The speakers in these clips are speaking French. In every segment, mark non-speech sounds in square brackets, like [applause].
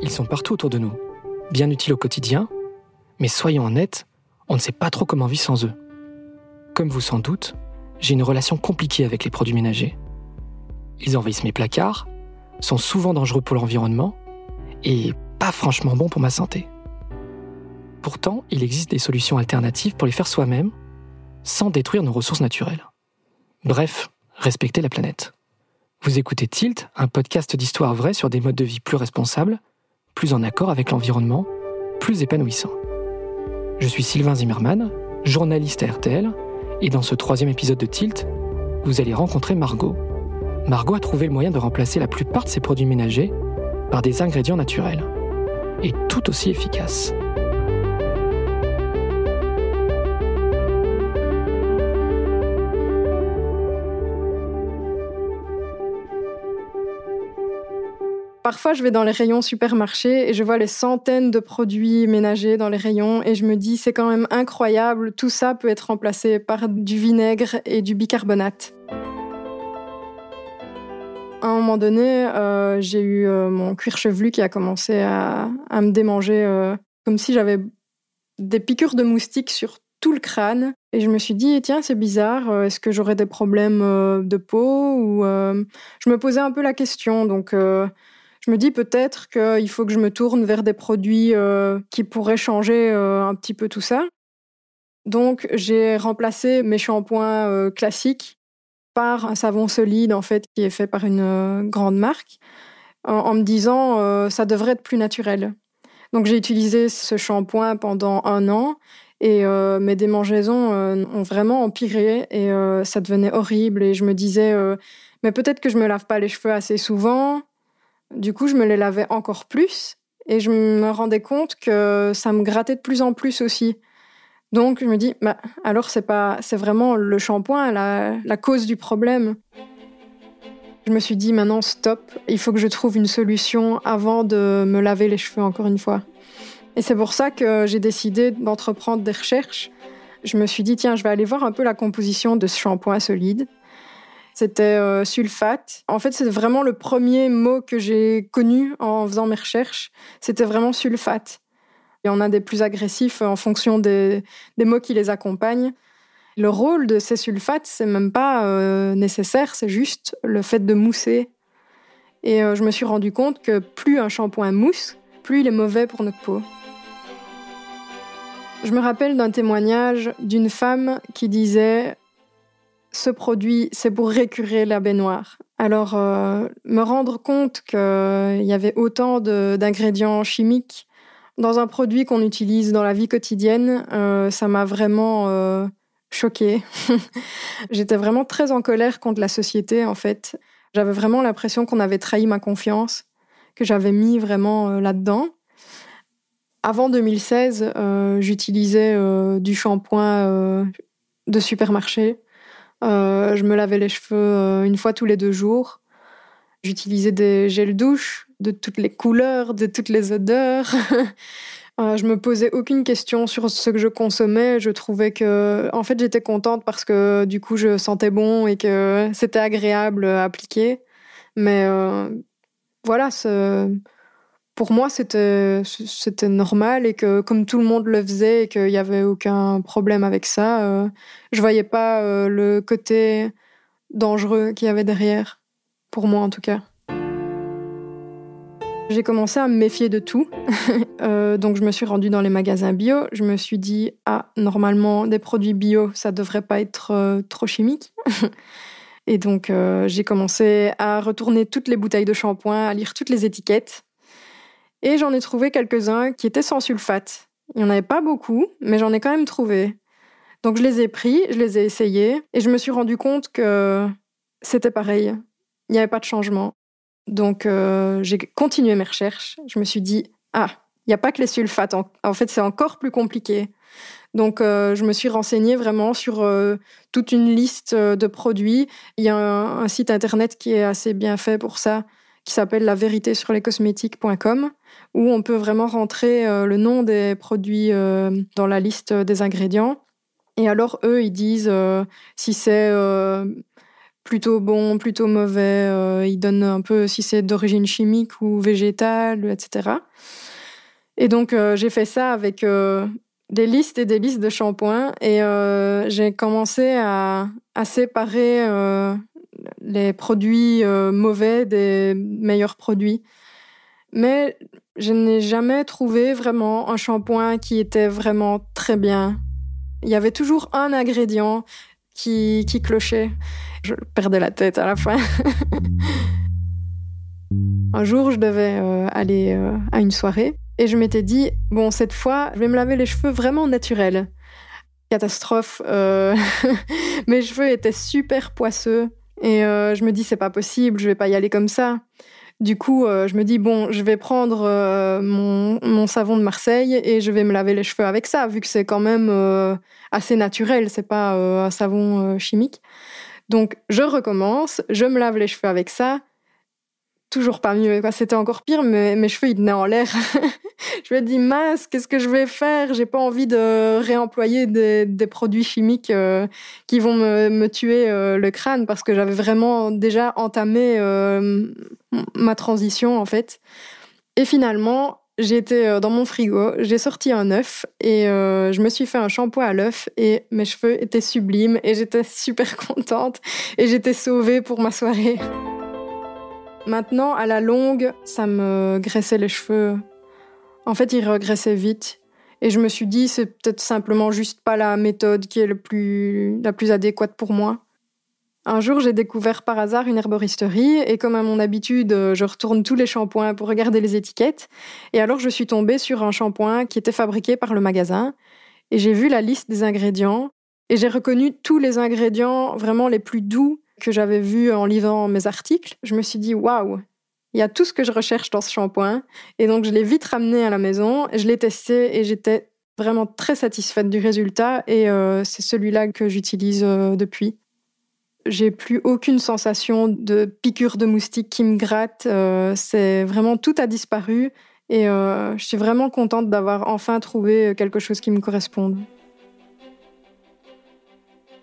Ils sont partout autour de nous, bien utiles au quotidien, mais soyons honnêtes, on ne sait pas trop comment vivre sans eux. Comme vous sans doute, j'ai une relation compliquée avec les produits ménagers. Ils envahissent mes placards, sont souvent dangereux pour l'environnement et pas franchement bons pour ma santé. Pourtant, il existe des solutions alternatives pour les faire soi-même, sans détruire nos ressources naturelles. Bref, respecter la planète. Vous écoutez Tilt, un podcast d'histoire vraie sur des modes de vie plus responsables plus en accord avec l'environnement, plus épanouissant. Je suis Sylvain Zimmermann, journaliste à RTL, et dans ce troisième épisode de Tilt, vous allez rencontrer Margot. Margot a trouvé le moyen de remplacer la plupart de ses produits ménagers par des ingrédients naturels, et tout aussi efficaces. Parfois, je vais dans les rayons supermarchés et je vois les centaines de produits ménagers dans les rayons et je me dis, c'est quand même incroyable, tout ça peut être remplacé par du vinaigre et du bicarbonate. À un moment donné, euh, j'ai eu euh, mon cuir chevelu qui a commencé à, me démanger euh, comme si j'avais des piqûres de moustiques sur tout le crâne. Et je me suis dit, tiens, c'est bizarre, est-ce que j'aurais des problèmes de peau ou Je me posais un peu la question, donc je me dis peut-être qu'il faut que je me tourne vers des produits euh, qui pourraient changer euh, un petit peu tout ça. Donc j'ai remplacé mes shampoings euh, classiques par un savon solide en fait qui est fait par une grande marque en, me disant ça devrait être plus naturel. Donc j'ai utilisé ce shampoing pendant un an et mes démangeaisons ont vraiment empiré et ça devenait horrible et je me disais mais peut-être que je me lave pas les cheveux assez souvent du coup, je me les lavais encore plus et je me rendais compte que ça me grattait de plus en plus aussi. Donc, je me dis, bah, alors c'est pas, c'est vraiment le shampoing la, la cause du problème. Je me suis dit, maintenant, stop, il faut que je trouve une solution avant de me laver les cheveux encore une fois. Et c'est pour ça que j'ai décidé d'entreprendre des recherches. Je me suis dit, tiens, je vais aller voir un peu la composition de ce shampoing solide. C'était euh, sulfate. En fait, c'est vraiment le premier mot que j'ai connu en faisant mes recherches. C'était vraiment sulfate. Il y en a des plus agressifs en fonction des, mots qui les accompagnent. Le rôle de ces sulfates, c'est même pas euh, nécessaire, c'est juste le fait de mousser. Et euh, je me suis rendu compte que plus un shampoing mousse, plus il est mauvais pour notre peau. Je me rappelle d'un témoignage d'une femme qui disait ce produit, c'est pour récurer la baignoire. Alors, euh, me rendre compte qu'il y avait autant d'ingrédients chimiques dans un produit qu'on utilise dans la vie quotidienne, euh, ça m'a vraiment euh, choquée. [laughs] J'étais vraiment très en colère contre la société, en fait. J'avais vraiment l'impression qu'on avait trahi ma confiance, que j'avais mis vraiment là-dedans. Avant 2016, j'utilisais du shampoing de supermarché euh, je me lavais les cheveux euh, une fois tous les deux jours. J'utilisais des gels douche de toutes les couleurs, de toutes les odeurs. [laughs] euh, je me posais aucune question sur ce que je consommais. Je trouvais que, en fait, j'étais contente parce que du coup, je sentais bon et que c'était agréable à appliquer. Mais euh, voilà, pour moi, c'était, normal et que comme tout le monde le faisait et qu'il n'y avait aucun problème avec ça, euh, je voyais pas euh, le côté dangereux qu'il y avait derrière, pour moi en tout cas. J'ai commencé à me méfier de tout, [laughs] euh, donc je me suis rendue dans les magasins bio. Je me suis dit, ah, normalement, des produits bio, ça devrait pas être euh, trop chimique. [laughs] et donc j'ai commencé à retourner toutes les bouteilles de shampoing, à lire toutes les étiquettes et j'en ai trouvé quelques-uns qui étaient sans sulfate. Il n'y en avait pas beaucoup, mais j'en ai quand même trouvé. Donc je les ai pris, je les ai essayés, et je me suis rendu compte que c'était pareil. Il n'y avait pas de changement. Donc euh, j'ai continué mes recherches. Je me suis dit, ah, il n'y a pas que les sulfates. En, fait, c'est encore plus compliqué. Donc, je me suis renseignée vraiment sur toute une liste de produits. Il y a un, site internet qui est assez bien fait pour ça, qui s'appelle la vérité sur les cosmétiques.com, où on peut vraiment rentrer le nom des produits dans la liste des ingrédients. Et alors, eux, ils disent si c'est plutôt bon, plutôt mauvais. Euh, il donne un peu si c'est d'origine chimique ou végétale, etc. Et donc euh, j'ai fait ça avec euh, des listes et des listes de shampoings et j'ai commencé à, à séparer les produits mauvais des meilleurs produits. Mais je n'ai jamais trouvé vraiment un shampoing qui était vraiment très bien. Il y avait toujours un ingrédient qui, qui clochait. Je perdais la tête à la fin. [laughs] Un jour, je devais euh, aller euh, à une soirée et je m'étais dit, bon, cette fois, je vais me laver les cheveux vraiment naturels. Catastrophe. Euh, [laughs] mes cheveux étaient super poisseux et je me dis, c'est pas possible, je vais pas y aller comme ça. Du coup, euh, je me dis, bon, je vais prendre euh, mon, savon de Marseille et je vais me laver les cheveux avec ça, vu que c'est quand même euh, assez naturel, c'est pas un savon chimique. Donc, je recommence, je me lave les cheveux avec ça toujours pas mieux. C'était encore pire, mais mes cheveux, ils tenaient en l'air. [laughs] je me dis, mince, qu'est-ce que je vais faire? J'ai pas envie de réemployer des, produits chimiques euh, qui vont me, tuer euh, le crâne parce que j'avais vraiment déjà entamé euh, ma transition, en fait. Et finalement, j'étais dans mon frigo, j'ai sorti un œuf et je me suis fait un shampoing à l'œuf et mes cheveux étaient sublimes et j'étais [laughs] super contente et j'étais sauvée pour ma soirée. Maintenant, à la longue, ça me graissait les cheveux. En fait, ils regraissaient vite. Et je me suis dit, c'est peut-être simplement juste pas la méthode qui est la plus adéquate pour moi. Un jour, j'ai découvert par hasard une herboristerie et comme à mon habitude, je retourne tous les shampoings pour regarder les étiquettes. Et alors, je suis tombée sur un shampoing qui était fabriqué par le magasin et j'ai vu la liste des ingrédients et j'ai reconnu tous les ingrédients vraiment les plus doux que j'avais vu en lisant mes articles, je me suis dit waouh, il y a tout ce que je recherche dans ce shampoing. Et donc je l'ai vite ramené à la maison, je l'ai testé et j'étais vraiment très satisfaite du résultat. Et euh, c'est celui-là que j'utilise euh, depuis. J'ai plus aucune sensation de piqûre de moustique qui me gratte. Euh, c'est vraiment tout a disparu. Et je suis vraiment contente d'avoir enfin trouvé quelque chose qui me corresponde.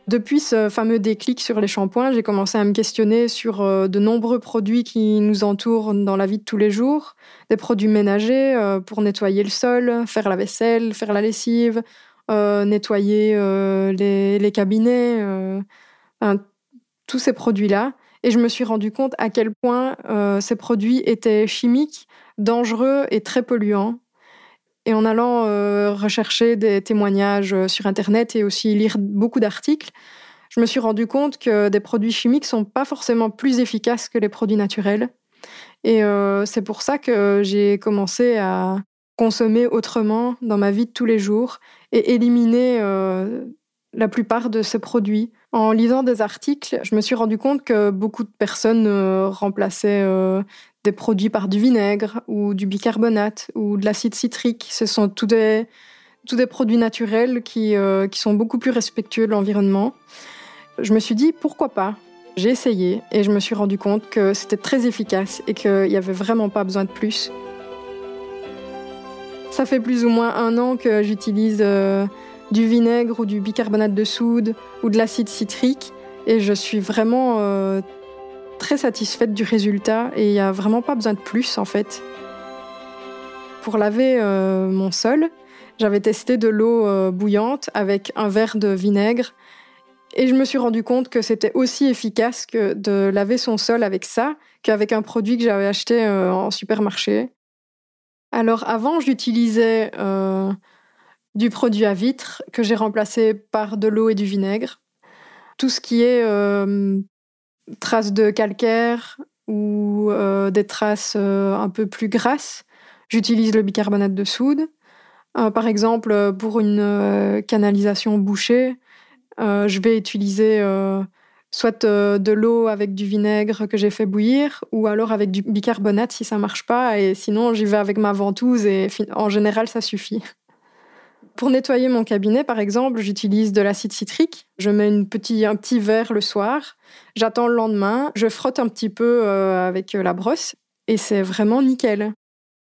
Depuis ce fameux déclic sur les shampoings, j'ai commencé à me questionner sur euh, de nombreux produits qui nous entourent dans la vie de tous les jours, des produits ménagers euh, pour nettoyer le sol, faire la vaisselle, faire la lessive, euh, nettoyer les, cabinets, tous ces produits-là. Et je me suis rendu compte à quel point ces produits étaient chimiques, dangereux et très polluants et en allant euh, rechercher des témoignages euh, sur Internet et aussi lire beaucoup d'articles, je me suis rendu compte que des produits chimiques sont pas forcément plus efficaces que les produits naturels. Et euh, c'est pour ça que j'ai commencé à consommer autrement dans ma vie de tous les jours et éliminer la plupart de ces produits. En lisant des articles, je me suis rendu compte que beaucoup de personnes remplaçaient des produits par du vinaigre ou du bicarbonate ou de l'acide citrique. Ce sont tous des, produits naturels qui, euh, qui sont beaucoup plus respectueux de l'environnement. Je me suis dit pourquoi pas? J'ai essayé et je me suis rendu compte que c'était très efficace et qu'il n'y avait vraiment pas besoin de plus. Ça fait plus ou moins un an que j'utilise euh, du vinaigre ou du bicarbonate de soude ou de l'acide citrique et je suis vraiment euh, satisfaite du résultat et il n'y a vraiment pas besoin de plus en fait. Pour laver euh, mon sol, j'avais testé de l'eau euh, bouillante avec un verre de vinaigre et je me suis rendu compte que c'était aussi efficace que de laver son sol avec ça qu'avec un produit que j'avais acheté euh, en supermarché. Alors avant, j'utilisais du produit à vitre que j'ai remplacé par de l'eau et du vinaigre. Tout ce qui est traces de calcaire ou euh, des traces euh, un peu plus grasses, j'utilise le bicarbonate de soude. Euh, par exemple, pour une canalisation bouchée, je vais utiliser soit de l'eau avec du vinaigre que j'ai fait bouillir, ou alors avec du bicarbonate si ça marche pas, et sinon j'y vais avec ma ventouse et en général ça suffit. Pour nettoyer mon cabinet, par exemple, j'utilise de l'acide citrique. Je mets une petit, un petit verre le soir. J'attends le lendemain. Je frotte un petit peu euh, avec la brosse et c'est vraiment nickel.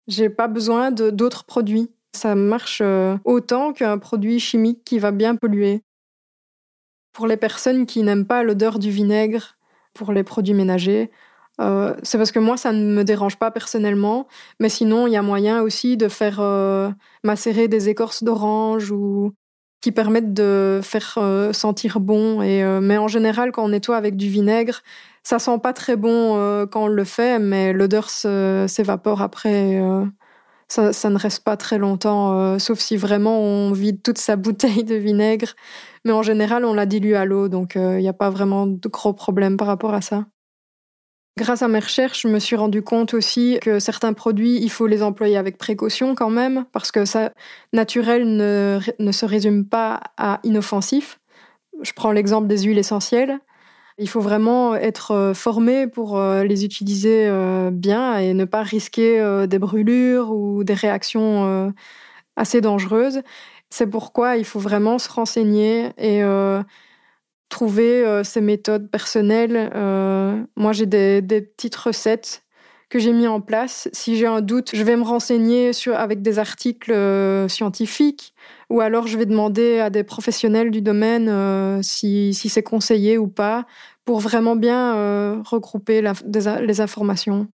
J'ai pas besoin d'autres produits. Ça marche euh, autant qu'un produit chimique qui va bien polluer. Pour les personnes qui n'aiment pas l'odeur du vinaigre pour les produits ménagers, euh, c'est parce que moi, ça ne me dérange pas personnellement. Mais sinon, il y a moyen aussi de faire euh, macérer des écorces d'orange ou qui permettent de faire euh, sentir bon. Et, mais en général, quand on nettoie avec du vinaigre, ça sent pas très bon quand on le fait, mais l'odeur s'évapore après. Ça, ça, ne reste pas très longtemps, sauf si vraiment on vide toute sa [laughs] bouteille de vinaigre. Mais en général, on la dilue à l'eau, donc il n'y a pas vraiment de gros problèmes par rapport à ça. Grâce à mes recherches, je me suis rendu compte aussi que certains produits, il faut les employer avec précaution quand même, parce que ça, naturel ne, ne se résume pas à inoffensif. Je prends l'exemple des huiles essentielles. Il faut vraiment être euh, formé pour euh, les utiliser euh, bien et ne pas risquer des brûlures ou des réactions assez dangereuses. C'est pourquoi il faut vraiment se renseigner et trouver euh, ces méthodes personnelles. Euh, moi, j'ai des, petites recettes que j'ai mis en place. Si j'ai un doute, je vais me renseigner sur, avec des articles euh, scientifiques ou alors je vais demander à des professionnels du domaine si, si c'est conseillé ou pas pour vraiment bien regrouper les informations.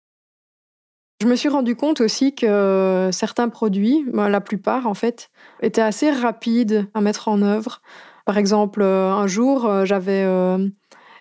Je me suis rendu compte aussi que certains produits, bah, la plupart en fait, étaient assez rapides à mettre en œuvre. Par exemple, euh, un jour, euh, j'avais euh,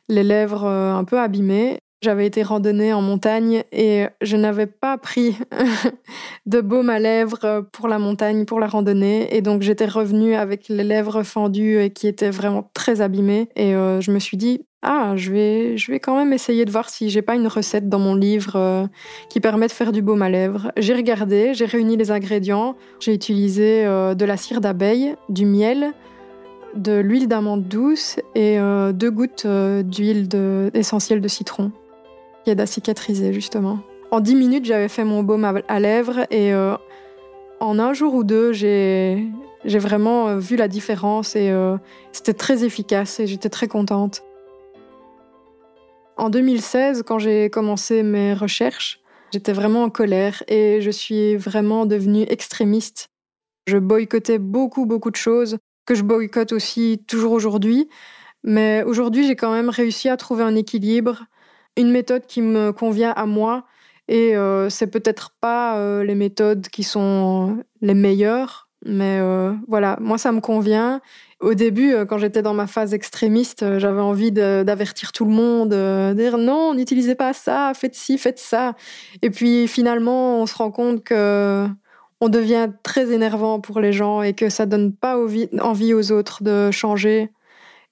les lèvres un peu abîmées. J'avais été randonnée en montagne et je n'avais pas pris [laughs] de baume à lèvres pour la montagne, pour la randonnée. Et donc j'étais revenue avec les lèvres fendues et qui étaient vraiment très abîmées. Et je me suis dit, ah, je vais, je vais quand même essayer de voir si j'ai pas une recette dans mon livre qui permet de faire du baume à lèvres. J'ai regardé, j'ai réuni les ingrédients. J'ai utilisé de la cire d'abeille, du miel, de l'huile d'amande douce et euh, deux gouttes euh, d'huile essentielle de citron qui aide à cicatriser justement. En dix minutes, j'avais fait mon baume à, lèvres et euh, en un jour ou deux, j'ai vraiment vu la différence et c'était très efficace et j'étais très contente. En 2016, quand j'ai commencé mes recherches, j'étais vraiment en colère et je suis vraiment devenue extrémiste. Je boycottais beaucoup, beaucoup de choses que je boycotte aussi toujours aujourd'hui. Mais aujourd'hui, j'ai quand même réussi à trouver un équilibre, une méthode qui me convient à moi. Et euh, c'est peut-être pas euh, les méthodes qui sont les meilleures, mais euh, voilà, moi ça me convient. Au début, quand j'étais dans ma phase extrémiste, j'avais envie d'avertir tout le monde, de dire non, n'utilisez pas ça, faites ci, faites ça. Et puis finalement, on se rend compte que on devient très énervant pour les gens et que ça donne pas envie aux autres de changer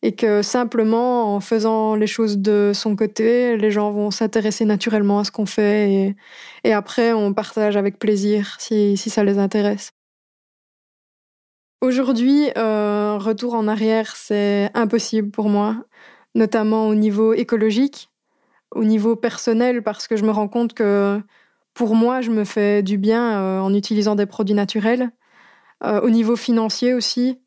et que simplement en faisant les choses de son côté, les gens vont s'intéresser naturellement à ce qu'on fait et, après on partage avec plaisir si, ça les intéresse. Aujourd'hui, euh, retour en arrière, c'est impossible pour moi, notamment au niveau écologique, au niveau personnel, parce que je me rends compte que pour moi, je me fais du bien euh, en utilisant des produits naturels. Euh, au niveau financier aussi,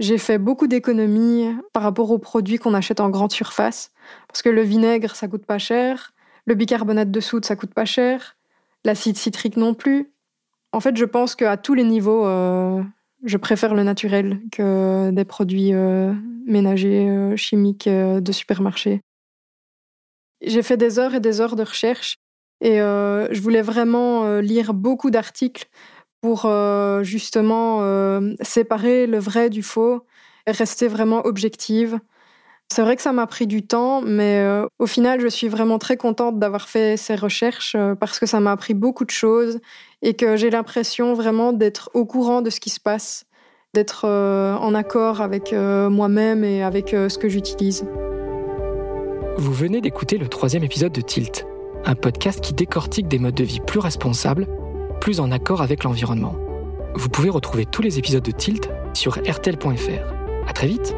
j'ai fait beaucoup d'économies par rapport aux produits qu'on achète en grande surface. Parce que le vinaigre, ça coûte pas cher. Le bicarbonate de soude, ça coûte pas cher. L'acide citrique non plus. En fait, je pense qu'à tous les niveaux, euh, je préfère le naturel que des produits ménagers, chimiques de supermarché. J'ai fait des heures et des heures de recherche et euh, je voulais vraiment euh, lire beaucoup d'articles pour euh, justement séparer le vrai du faux et rester vraiment objective. C'est vrai que ça m'a pris du temps, mais au final, je suis vraiment très contente d'avoir fait ces recherches parce que ça m'a appris beaucoup de choses et que j'ai l'impression vraiment d'être au courant de ce qui se passe, d'être en accord avec moi-même et avec ce que j'utilise. Vous venez d'écouter le troisième épisode de Tilt un podcast qui décortique des modes de vie plus responsables, plus en accord avec l'environnement. Vous pouvez retrouver tous les épisodes de Tilt sur rtl.fr. À très vite!